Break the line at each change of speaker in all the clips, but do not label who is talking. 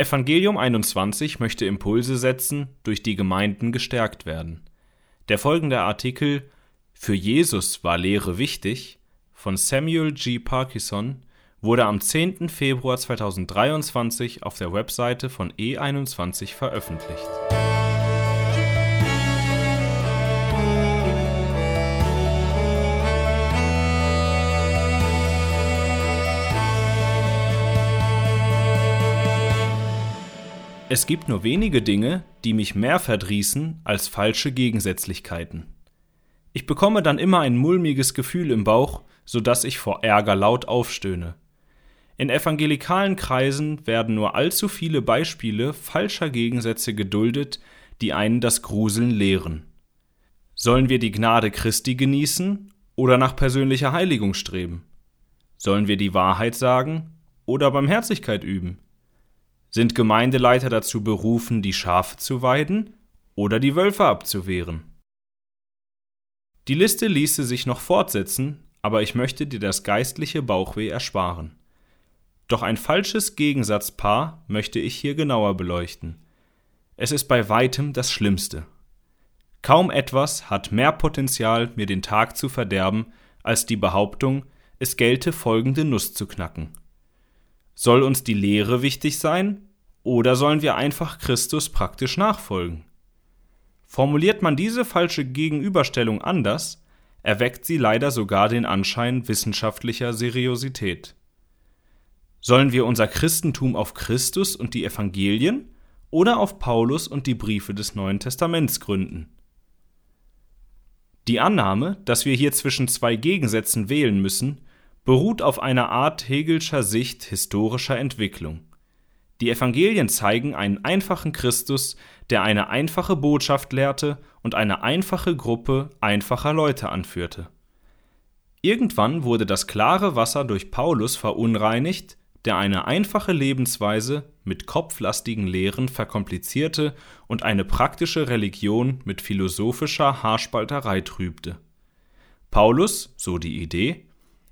Evangelium 21 möchte Impulse setzen, durch die Gemeinden gestärkt werden. Der folgende Artikel Für Jesus war Lehre wichtig von Samuel G. Parkinson wurde am 10. Februar 2023 auf der Webseite von E21 veröffentlicht. Es gibt nur wenige Dinge, die mich mehr verdrießen als falsche Gegensätzlichkeiten. Ich bekomme dann immer ein mulmiges Gefühl im Bauch, so dass ich vor Ärger laut aufstöhne. In evangelikalen Kreisen werden nur allzu viele Beispiele falscher Gegensätze geduldet, die einen das Gruseln lehren. Sollen wir die Gnade Christi genießen oder nach persönlicher Heiligung streben? Sollen wir die Wahrheit sagen oder Barmherzigkeit üben? Sind Gemeindeleiter dazu berufen, die Schafe zu weiden oder die Wölfe abzuwehren? Die Liste ließe sich noch fortsetzen, aber ich möchte dir das geistliche Bauchweh ersparen. Doch ein falsches Gegensatzpaar möchte ich hier genauer beleuchten. Es ist bei weitem das Schlimmste. Kaum etwas hat mehr Potenzial, mir den Tag zu verderben, als die Behauptung, es gelte folgende Nuss zu knacken. Soll uns die Lehre wichtig sein oder sollen wir einfach Christus praktisch nachfolgen? Formuliert man diese falsche Gegenüberstellung anders, erweckt sie leider sogar den Anschein wissenschaftlicher Seriosität. Sollen wir unser Christentum auf Christus und die Evangelien oder auf Paulus und die Briefe des Neuen Testaments gründen? Die Annahme, dass wir hier zwischen zwei Gegensätzen wählen müssen, beruht auf einer Art Hegelscher Sicht historischer Entwicklung. Die Evangelien zeigen einen einfachen Christus, der eine einfache Botschaft lehrte und eine einfache Gruppe einfacher Leute anführte. Irgendwann wurde das klare Wasser durch Paulus verunreinigt, der eine einfache Lebensweise mit kopflastigen Lehren verkomplizierte und eine praktische Religion mit philosophischer Haarspalterei trübte. Paulus, so die Idee,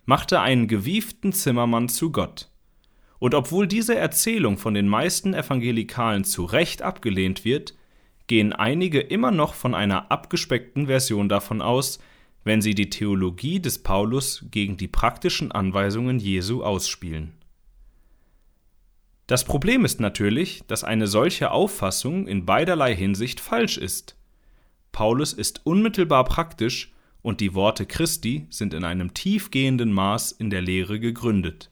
machte einen gewieften Zimmermann zu Gott. Und obwohl diese Erzählung von den meisten Evangelikalen zu Recht abgelehnt wird, gehen einige immer noch von einer abgespeckten Version davon aus, wenn sie die Theologie des Paulus gegen die praktischen Anweisungen Jesu ausspielen. Das Problem ist natürlich, dass eine solche Auffassung in beiderlei Hinsicht falsch ist. Paulus ist unmittelbar praktisch und die Worte Christi sind in einem tiefgehenden Maß in der Lehre gegründet.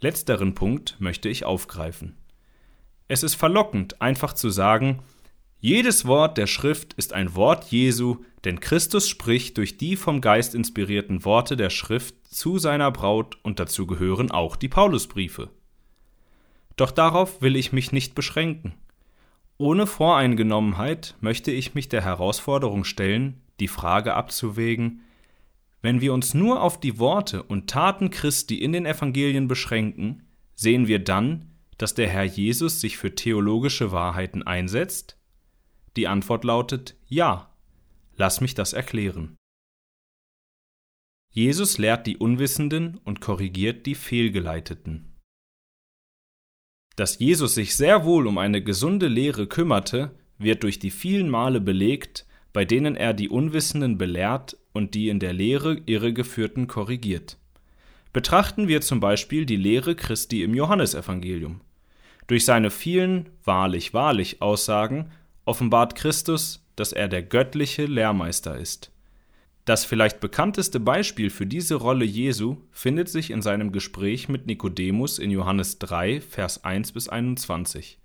Letzteren Punkt möchte ich aufgreifen. Es ist verlockend, einfach zu sagen, jedes Wort der Schrift ist ein Wort Jesu, denn Christus spricht durch die vom Geist inspirierten Worte der Schrift zu seiner Braut und dazu gehören auch die Paulusbriefe. Doch darauf will ich mich nicht beschränken. Ohne Voreingenommenheit möchte ich mich der Herausforderung stellen, die Frage abzuwägen, wenn wir uns nur auf die Worte und Taten Christi in den Evangelien beschränken, sehen wir dann, dass der Herr Jesus sich für theologische Wahrheiten einsetzt? Die Antwort lautet Ja. Lass mich das erklären. Jesus lehrt die Unwissenden und korrigiert die Fehlgeleiteten. Dass Jesus sich sehr wohl um eine gesunde Lehre kümmerte, wird durch die vielen Male belegt, bei denen er die Unwissenden belehrt und die in der Lehre Irregeführten korrigiert. Betrachten wir zum Beispiel die Lehre Christi im Johannesevangelium. Durch seine vielen wahrlich, wahrlich Aussagen offenbart Christus, dass er der göttliche Lehrmeister ist. Das vielleicht bekannteste Beispiel für diese Rolle Jesu findet sich in seinem Gespräch mit Nikodemus in Johannes 3, Vers 1 bis 21.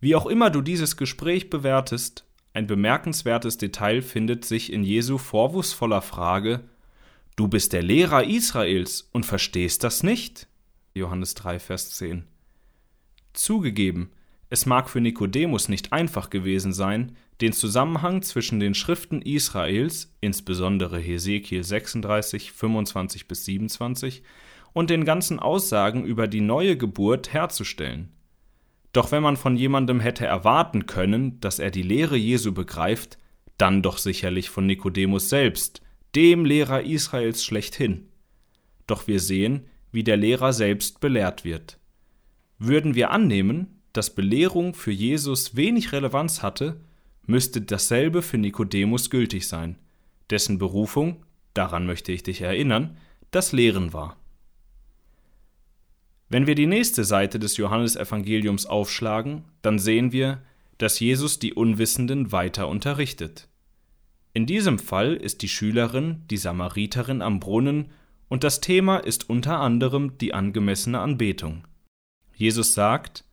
Wie auch immer du dieses Gespräch bewertest, ein bemerkenswertes Detail findet sich in Jesu vorwurfsvoller Frage: Du bist der Lehrer Israels und verstehst das nicht? Johannes 3, Vers 10. Zugegeben, es mag für Nikodemus nicht einfach gewesen sein, den Zusammenhang zwischen den Schriften Israels, insbesondere Hesekiel 36, 25 bis 27, und den ganzen Aussagen über die neue Geburt herzustellen. Doch wenn man von jemandem hätte erwarten können, dass er die Lehre Jesu begreift, dann doch sicherlich von Nikodemus selbst, dem Lehrer Israels schlechthin. Doch wir sehen, wie der Lehrer selbst belehrt wird. Würden wir annehmen, dass Belehrung für Jesus wenig Relevanz hatte, müsste dasselbe für Nikodemus gültig sein, dessen Berufung, daran möchte ich dich erinnern, das Lehren war. Wenn wir die nächste Seite des Johannesevangeliums aufschlagen, dann sehen wir, dass Jesus die Unwissenden weiter unterrichtet. In diesem Fall ist die Schülerin die Samariterin am Brunnen und das Thema ist unter anderem die angemessene Anbetung. Jesus sagt,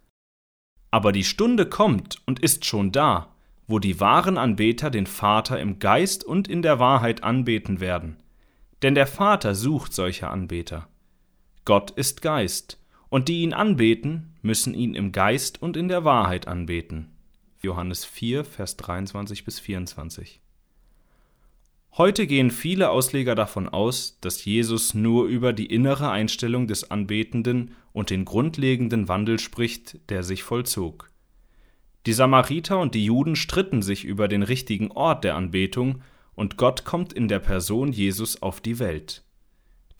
Aber die Stunde kommt und ist schon da, wo die wahren Anbeter den Vater im Geist und in der Wahrheit anbeten werden. Denn der Vater sucht solche Anbeter. Gott ist Geist, und die ihn anbeten, müssen ihn im Geist und in der Wahrheit anbeten. Johannes 4, Vers 23 bis 24. Heute gehen viele Ausleger davon aus, dass Jesus nur über die innere Einstellung des Anbetenden und den grundlegenden Wandel spricht, der sich vollzog. Die Samariter und die Juden stritten sich über den richtigen Ort der Anbetung, und Gott kommt in der Person Jesus auf die Welt.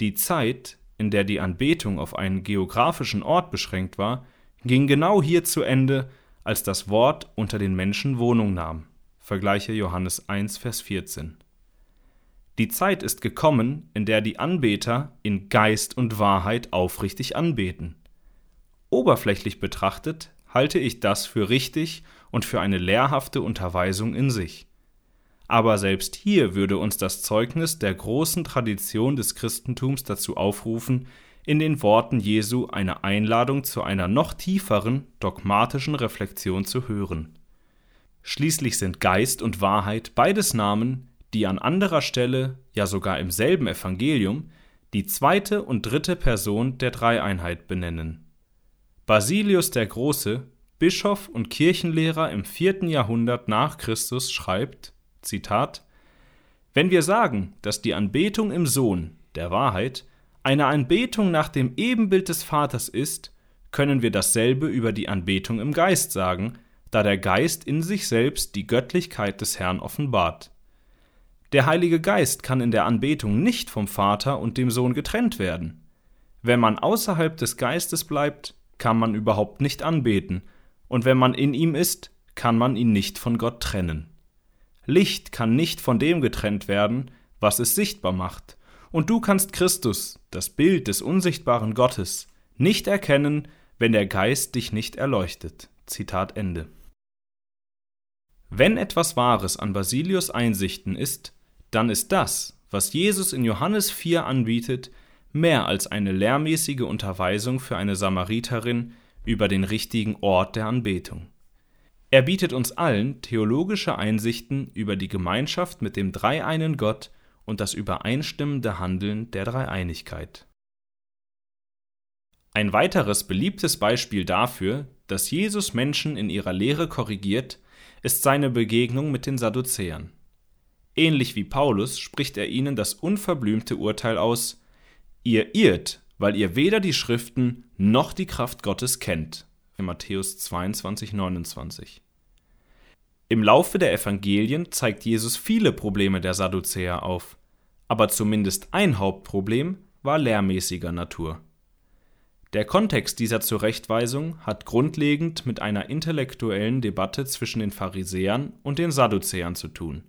Die Zeit, in der die Anbetung auf einen geografischen Ort beschränkt war, ging genau hier zu Ende, als das Wort unter den Menschen Wohnung nahm. Vergleiche Johannes 1, Vers 14. Die Zeit ist gekommen, in der die Anbeter in Geist und Wahrheit aufrichtig anbeten. Oberflächlich betrachtet halte ich das für richtig und für eine lehrhafte Unterweisung in sich. Aber selbst hier würde uns das Zeugnis der großen Tradition des Christentums dazu aufrufen, in den Worten Jesu eine Einladung zu einer noch tieferen dogmatischen Reflexion zu hören. Schließlich sind Geist und Wahrheit beides Namen, die an anderer Stelle, ja sogar im selben Evangelium, die zweite und dritte Person der Dreieinheit benennen. Basilius der Große, Bischof und Kirchenlehrer im vierten Jahrhundert nach Christus, schreibt: Zitat: Wenn wir sagen, dass die Anbetung im Sohn, der Wahrheit, eine Anbetung nach dem Ebenbild des Vaters ist, können wir dasselbe über die Anbetung im Geist sagen, da der Geist in sich selbst die Göttlichkeit des Herrn offenbart. Der Heilige Geist kann in der Anbetung nicht vom Vater und dem Sohn getrennt werden. Wenn man außerhalb des Geistes bleibt, kann man überhaupt nicht anbeten, und wenn man in ihm ist, kann man ihn nicht von Gott trennen. Licht kann nicht von dem getrennt werden, was es sichtbar macht, und du kannst Christus, das Bild des unsichtbaren Gottes, nicht erkennen, wenn der Geist dich nicht erleuchtet. Zitat Ende. Wenn etwas Wahres an Basilius Einsichten ist, dann ist das, was Jesus in Johannes 4 anbietet, mehr als eine lehrmäßige Unterweisung für eine Samariterin über den richtigen Ort der Anbetung. Er bietet uns allen theologische Einsichten über die Gemeinschaft mit dem dreieinen Gott und das übereinstimmende Handeln der Dreieinigkeit. Ein weiteres beliebtes Beispiel dafür, dass Jesus Menschen in ihrer Lehre korrigiert, ist seine Begegnung mit den Sadduzäern. Ähnlich wie Paulus spricht er ihnen das unverblümte Urteil aus: Ihr irrt, weil ihr weder die Schriften noch die Kraft Gottes kennt. Matthäus 22, 29. Im Laufe der Evangelien zeigt Jesus viele Probleme der Sadduzäer auf, aber zumindest ein Hauptproblem war lehrmäßiger Natur. Der Kontext dieser Zurechtweisung hat grundlegend mit einer intellektuellen Debatte zwischen den Pharisäern und den Sadduzäern zu tun.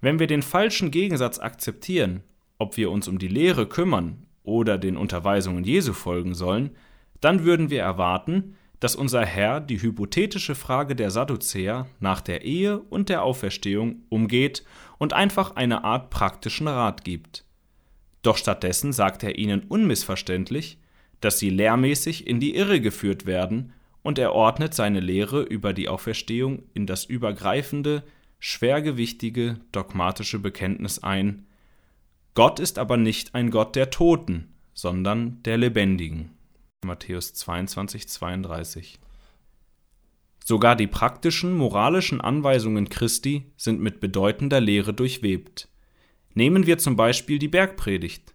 Wenn wir den falschen Gegensatz akzeptieren, ob wir uns um die Lehre kümmern oder den Unterweisungen Jesu folgen sollen, dann würden wir erwarten, dass unser Herr die hypothetische Frage der Sadduzäer nach der Ehe und der Auferstehung umgeht und einfach eine Art praktischen Rat gibt. Doch stattdessen sagt er ihnen unmissverständlich, dass sie lehrmäßig in die Irre geführt werden, und er ordnet seine Lehre über die Auferstehung in das übergreifende, schwergewichtige dogmatische Bekenntnis ein Gott ist aber nicht ein Gott der Toten, sondern der Lebendigen. Matthäus 22, 32. Sogar die praktischen moralischen Anweisungen Christi sind mit bedeutender Lehre durchwebt. Nehmen wir zum Beispiel die Bergpredigt.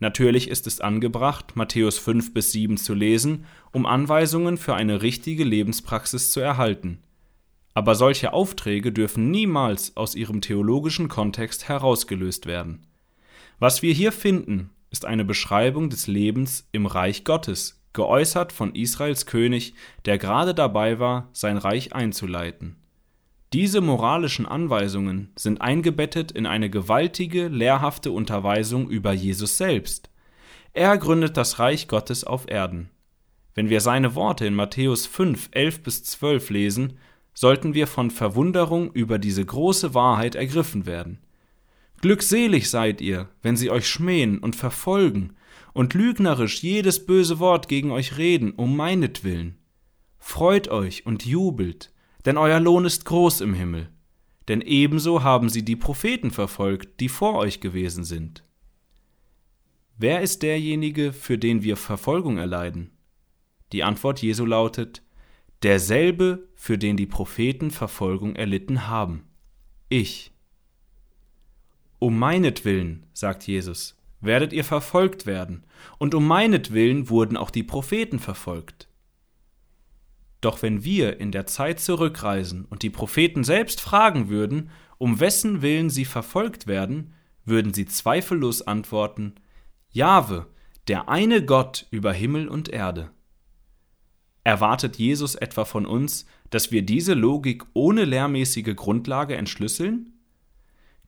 Natürlich ist es angebracht, Matthäus 5 bis 7 zu lesen, um Anweisungen für eine richtige Lebenspraxis zu erhalten. Aber solche Aufträge dürfen niemals aus ihrem theologischen Kontext herausgelöst werden. Was wir hier finden, ist eine Beschreibung des Lebens im Reich Gottes, geäußert von Israels König, der gerade dabei war, sein Reich einzuleiten. Diese moralischen Anweisungen sind eingebettet in eine gewaltige, lehrhafte Unterweisung über Jesus selbst. Er gründet das Reich Gottes auf Erden. Wenn wir seine Worte in Matthäus 5, 11 bis 12 lesen, sollten wir von Verwunderung über diese große Wahrheit ergriffen werden. Glückselig seid ihr, wenn sie euch schmähen und verfolgen und lügnerisch jedes böse Wort gegen euch reden, um meinetwillen. Freut euch und jubelt, denn euer Lohn ist groß im Himmel. Denn ebenso haben sie die Propheten verfolgt, die vor euch gewesen sind. Wer ist derjenige, für den wir Verfolgung erleiden? Die Antwort Jesu lautet, derselbe, für den die Propheten Verfolgung erlitten haben. Ich. Um meinetwillen, sagt Jesus, werdet ihr verfolgt werden, und um meinetwillen wurden auch die Propheten verfolgt. Doch wenn wir in der Zeit zurückreisen und die Propheten selbst fragen würden, um wessen Willen sie verfolgt werden, würden sie zweifellos antworten, Jahwe, der eine Gott über Himmel und Erde. Erwartet Jesus etwa von uns, dass wir diese Logik ohne lehrmäßige Grundlage entschlüsseln?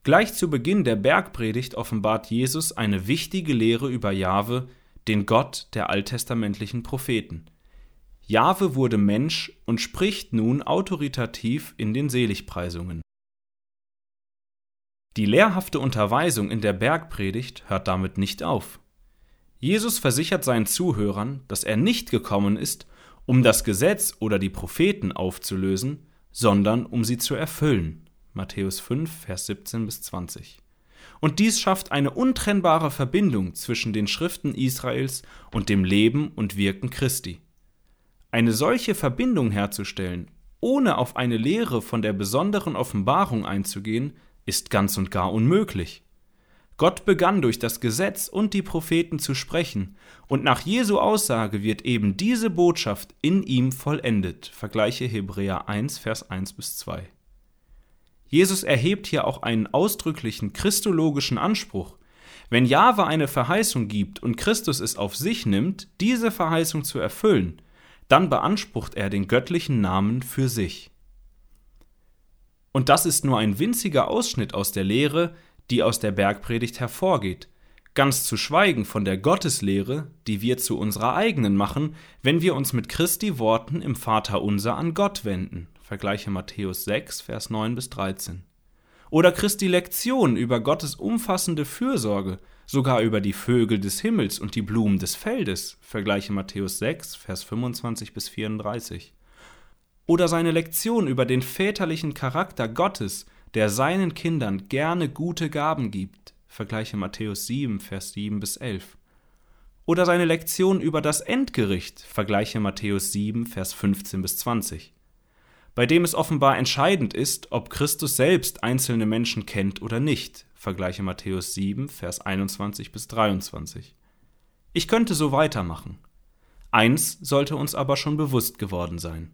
Gleich zu Beginn der Bergpredigt offenbart Jesus eine wichtige Lehre über Jahwe, den Gott der alttestamentlichen Propheten. Jahwe wurde Mensch und spricht nun autoritativ in den Seligpreisungen. Die lehrhafte Unterweisung in der Bergpredigt hört damit nicht auf. Jesus versichert seinen Zuhörern, dass er nicht gekommen ist, um das Gesetz oder die Propheten aufzulösen, sondern um sie zu erfüllen. Matthäus 5, Vers 17 bis 20. Und dies schafft eine untrennbare Verbindung zwischen den Schriften Israels und dem Leben und Wirken Christi. Eine solche Verbindung herzustellen, ohne auf eine Lehre von der besonderen Offenbarung einzugehen, ist ganz und gar unmöglich. Gott begann durch das Gesetz und die Propheten zu sprechen, und nach Jesu Aussage wird eben diese Botschaft in ihm vollendet. Vergleiche Hebräer 1, Vers 1 bis 2. Jesus erhebt hier auch einen ausdrücklichen christologischen Anspruch. Wenn Jahwe eine Verheißung gibt und Christus es auf sich nimmt, diese Verheißung zu erfüllen, dann beansprucht er den göttlichen Namen für sich. Und das ist nur ein winziger Ausschnitt aus der Lehre, die aus der Bergpredigt hervorgeht, ganz zu schweigen von der Gotteslehre, die wir zu unserer eigenen machen, wenn wir uns mit Christi Worten im Vaterunser an Gott wenden. Vergleiche Matthäus 6, Vers 9 bis 13. Oder Christi Lektion über Gottes umfassende Fürsorge, sogar über die Vögel des Himmels und die Blumen des Feldes. Vergleiche Matthäus 6, Vers 25 bis 34. Oder seine Lektion über den väterlichen Charakter Gottes, der seinen Kindern gerne gute Gaben gibt. Vergleiche Matthäus 7, Vers 7 bis 11. Oder seine Lektion über das Endgericht. Vergleiche Matthäus 7, Vers 15 bis 20 bei dem es offenbar entscheidend ist, ob Christus selbst einzelne Menschen kennt oder nicht. Vergleiche Matthäus 7, Vers 21 bis 23. Ich könnte so weitermachen. Eins sollte uns aber schon bewusst geworden sein.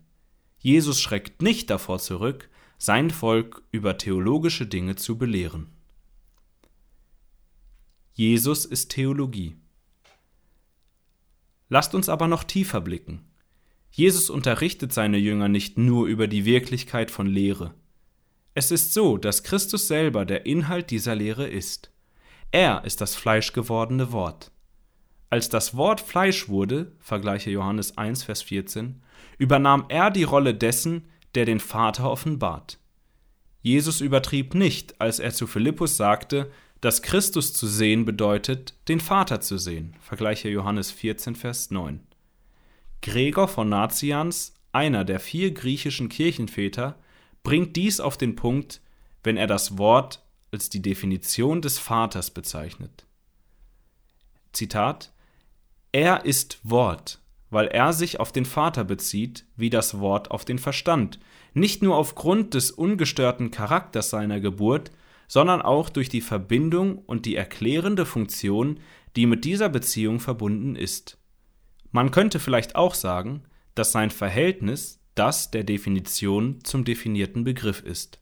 Jesus schreckt nicht davor zurück, sein Volk über theologische Dinge zu belehren. Jesus ist Theologie. Lasst uns aber noch tiefer blicken. Jesus unterrichtet seine Jünger nicht nur über die Wirklichkeit von Lehre. Es ist so, dass Christus selber der Inhalt dieser Lehre ist. Er ist das fleischgewordene Wort. Als das Wort Fleisch wurde, vergleiche Johannes 1, Vers 14, übernahm er die Rolle dessen, der den Vater offenbart. Jesus übertrieb nicht, als er zu Philippus sagte, dass Christus zu sehen bedeutet, den Vater zu sehen. Vergleiche Johannes 14, Vers 9. Gregor von Nazianz, einer der vier griechischen Kirchenväter, bringt dies auf den Punkt, wenn er das Wort als die Definition des Vaters bezeichnet. Zitat Er ist Wort, weil er sich auf den Vater bezieht, wie das Wort auf den Verstand, nicht nur aufgrund des ungestörten Charakters seiner Geburt, sondern auch durch die Verbindung und die erklärende Funktion, die mit dieser Beziehung verbunden ist. Man könnte vielleicht auch sagen, dass sein Verhältnis das der Definition zum definierten Begriff ist.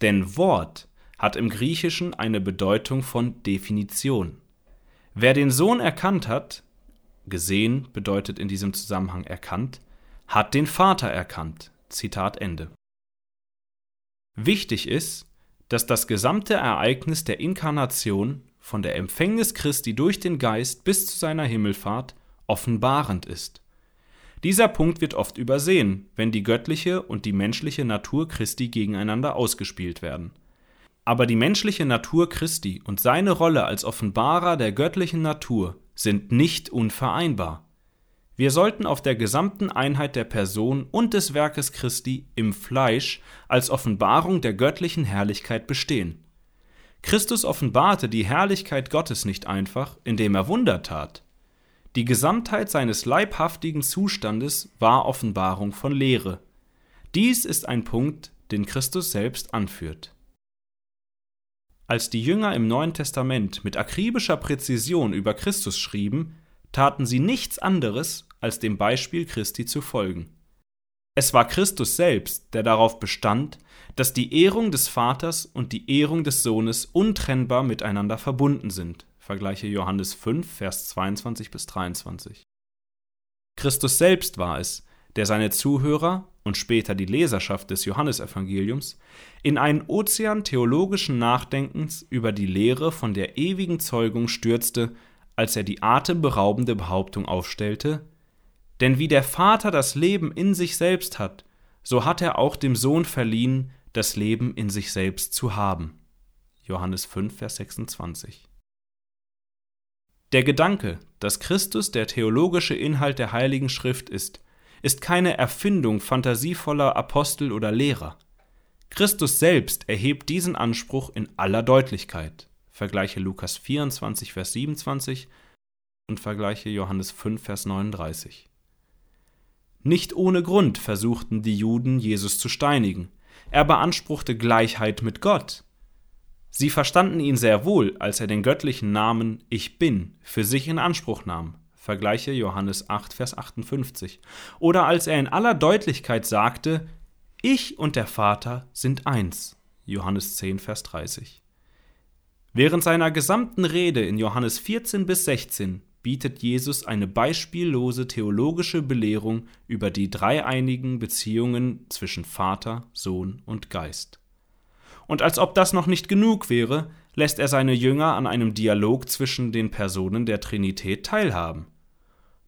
Denn Wort hat im Griechischen eine Bedeutung von Definition. Wer den Sohn erkannt hat, gesehen bedeutet in diesem Zusammenhang erkannt, hat den Vater erkannt. Zitat Ende. Wichtig ist, dass das gesamte Ereignis der Inkarnation von der Empfängnis Christi durch den Geist bis zu seiner Himmelfahrt offenbarend ist. Dieser Punkt wird oft übersehen, wenn die göttliche und die menschliche Natur Christi gegeneinander ausgespielt werden. Aber die menschliche Natur Christi und seine Rolle als Offenbarer der göttlichen Natur sind nicht unvereinbar. Wir sollten auf der gesamten Einheit der Person und des Werkes Christi im Fleisch als Offenbarung der göttlichen Herrlichkeit bestehen. Christus offenbarte die Herrlichkeit Gottes nicht einfach, indem er Wunder tat. Die Gesamtheit seines leibhaftigen Zustandes war Offenbarung von Lehre. Dies ist ein Punkt, den Christus selbst anführt. Als die Jünger im Neuen Testament mit akribischer Präzision über Christus schrieben, taten sie nichts anderes, als dem Beispiel Christi zu folgen. Es war Christus selbst, der darauf bestand, dass die Ehrung des Vaters und die Ehrung des Sohnes untrennbar miteinander verbunden sind. Vergleiche Johannes 5, Vers 22 bis 23. Christus selbst war es, der seine Zuhörer und später die Leserschaft des Johannesevangeliums in einen Ozean theologischen Nachdenkens über die Lehre von der ewigen Zeugung stürzte, als er die atemberaubende Behauptung aufstellte, denn wie der Vater das Leben in sich selbst hat, so hat er auch dem Sohn verliehen, das Leben in sich selbst zu haben. Johannes 5, Vers 26. Der Gedanke, dass Christus der theologische Inhalt der Heiligen Schrift ist, ist keine Erfindung fantasievoller Apostel oder Lehrer. Christus selbst erhebt diesen Anspruch in aller Deutlichkeit. Vergleiche Lukas 24, Vers 27 und vergleiche Johannes 5, Vers 39. Nicht ohne Grund versuchten die Juden, Jesus zu steinigen. Er beanspruchte Gleichheit mit Gott. Sie verstanden ihn sehr wohl, als er den göttlichen Namen Ich bin für sich in Anspruch nahm. Vergleiche Johannes 8, Vers 58. Oder als er in aller Deutlichkeit sagte, Ich und der Vater sind eins. Johannes 10, Vers 30. Während seiner gesamten Rede in Johannes 14 bis 16 bietet Jesus eine beispiellose theologische Belehrung über die dreieinigen Beziehungen zwischen Vater, Sohn und Geist. Und als ob das noch nicht genug wäre, lässt er seine Jünger an einem Dialog zwischen den Personen der Trinität teilhaben.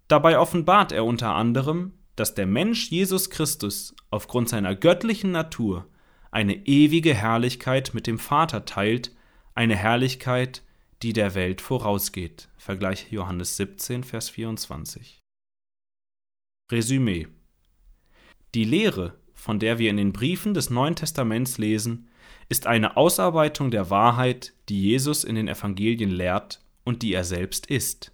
Dabei offenbart er unter anderem, dass der Mensch Jesus Christus aufgrund seiner göttlichen Natur eine ewige Herrlichkeit mit dem Vater teilt, eine Herrlichkeit, die der Welt vorausgeht. Vergleiche Johannes 17, Vers 24. Resümee Die Lehre, von der wir in den Briefen des Neuen Testaments lesen, ist eine Ausarbeitung der Wahrheit, die Jesus in den Evangelien lehrt und die er selbst ist.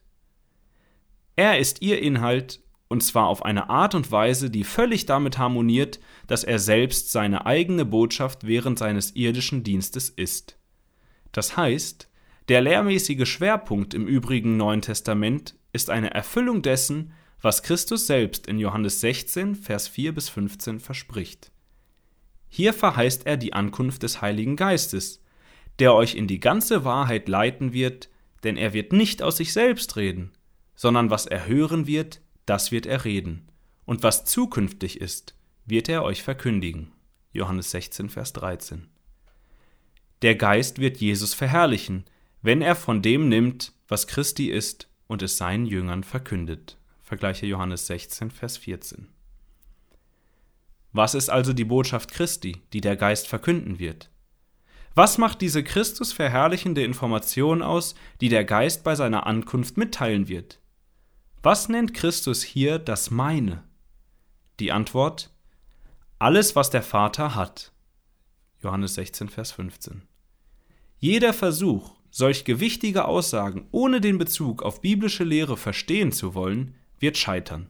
Er ist ihr Inhalt, und zwar auf eine Art und Weise, die völlig damit harmoniert, dass er selbst seine eigene Botschaft während seines irdischen Dienstes ist. Das heißt, der lehrmäßige Schwerpunkt im übrigen Neuen Testament ist eine Erfüllung dessen, was Christus selbst in Johannes 16, Vers 4 bis 15 verspricht. Hier verheißt er die Ankunft des Heiligen Geistes, der euch in die ganze Wahrheit leiten wird, denn er wird nicht aus sich selbst reden, sondern was er hören wird, das wird er reden, und was zukünftig ist, wird er euch verkündigen. Johannes 16, Vers 13. Der Geist wird Jesus verherrlichen, wenn er von dem nimmt, was Christi ist, und es seinen Jüngern verkündet. Vergleiche Johannes 16, Vers 14. Was ist also die Botschaft Christi, die der Geist verkünden wird? Was macht diese Christus verherrlichende Information aus, die der Geist bei seiner Ankunft mitteilen wird? Was nennt Christus hier das Meine? Die Antwort alles, was der Vater hat. Johannes 16, Vers 15. Jeder Versuch, solch gewichtige Aussagen ohne den Bezug auf biblische Lehre verstehen zu wollen, wird scheitern.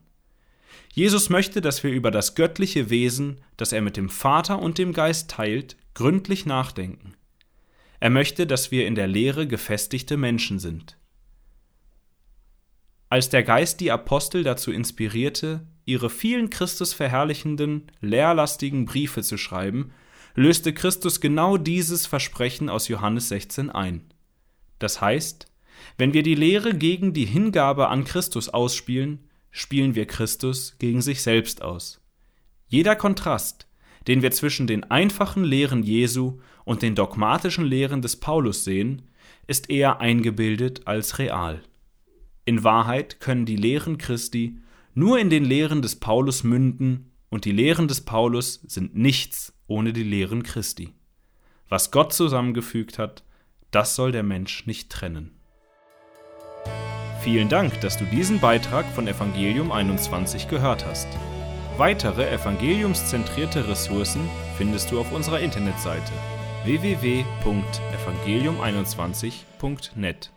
Jesus möchte, dass wir über das göttliche Wesen, das er mit dem Vater und dem Geist teilt, gründlich nachdenken. Er möchte, dass wir in der Lehre gefestigte Menschen sind. Als der Geist die Apostel dazu inspirierte, ihre vielen Christus verherrlichenden, lehrlastigen Briefe zu schreiben, löste Christus genau dieses Versprechen aus Johannes 16 ein. Das heißt, Wenn wir die Lehre gegen die Hingabe an Christus ausspielen, spielen wir Christus gegen sich selbst aus. Jeder Kontrast, den wir zwischen den einfachen Lehren Jesu und den dogmatischen Lehren des Paulus sehen, ist eher eingebildet als real. In Wahrheit können die Lehren Christi nur in den Lehren des Paulus münden, und die Lehren des Paulus sind nichts ohne die Lehren Christi. Was Gott zusammengefügt hat, das soll der Mensch nicht trennen. Vielen Dank, dass du diesen Beitrag von Evangelium 21 gehört hast. Weitere evangeliumszentrierte Ressourcen findest du auf unserer Internetseite www.evangelium21.net.